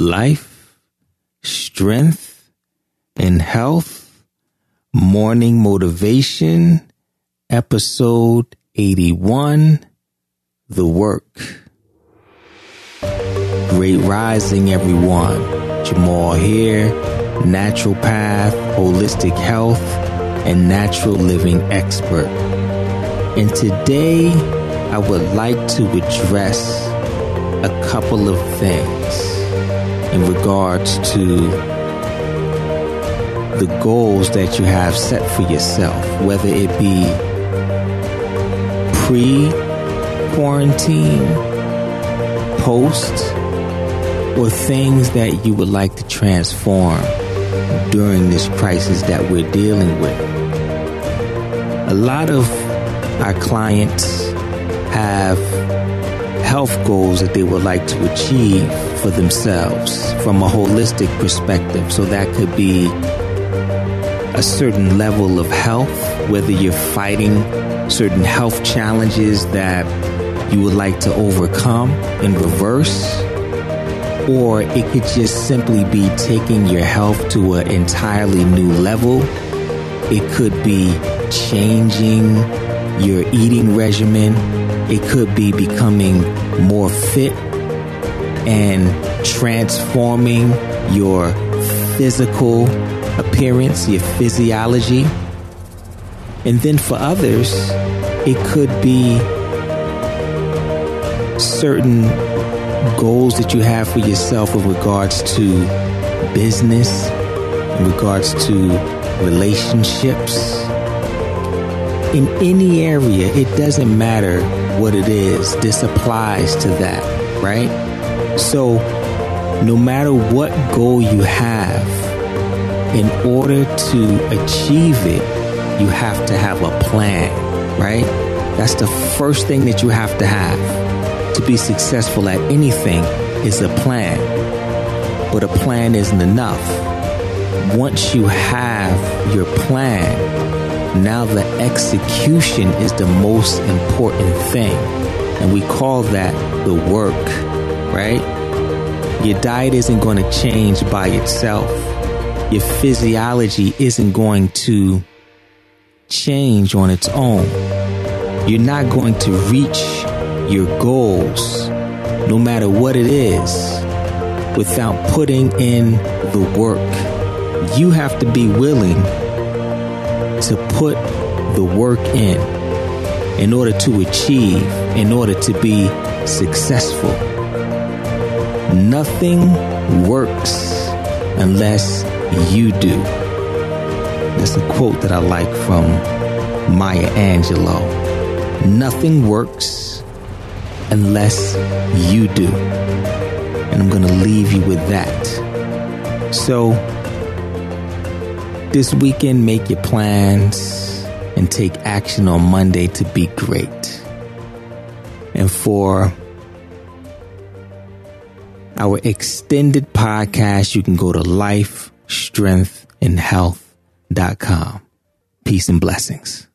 life, strength, and health. Morning Motivation, episode 81 The Work. Great rising, everyone. Jamal here, naturopath, holistic health, and natural living expert. And today, I would like to address a couple of things in regards to the goals that you have set for yourself, whether it be pre quarantine, post, or things that you would like to transform during this crisis that we're dealing with. A lot of our clients have health goals that they would like to achieve for themselves from a holistic perspective. So that could be a certain level of health, whether you're fighting certain health challenges that you would like to overcome in reverse, or it could just simply be taking your health to an entirely new level. It could be changing your eating regimen it could be becoming more fit and transforming your physical appearance, your physiology. And then for others, it could be certain goals that you have for yourself with regards to business, in regards to relationships. In any area, it doesn't matter what it is, this applies to that, right? So, no matter what goal you have, in order to achieve it, you have to have a plan, right? That's the first thing that you have to have to be successful at anything is a plan. But a plan isn't enough. Once you have your plan, now the execution is the most important thing. And we call that the work, right? Your diet isn't going to change by itself. Your physiology isn't going to change on its own. You're not going to reach your goals, no matter what it is, without putting in the work. You have to be willing to put the work in in order to achieve, in order to be successful. Nothing works unless you do. That's a quote that I like from Maya Angelou. Nothing works unless you do. And I'm going to leave you with that. So, this weekend, make your plans and take action on Monday to be great. And for our extended podcast, you can go to life, strength, and health.com. Peace and blessings.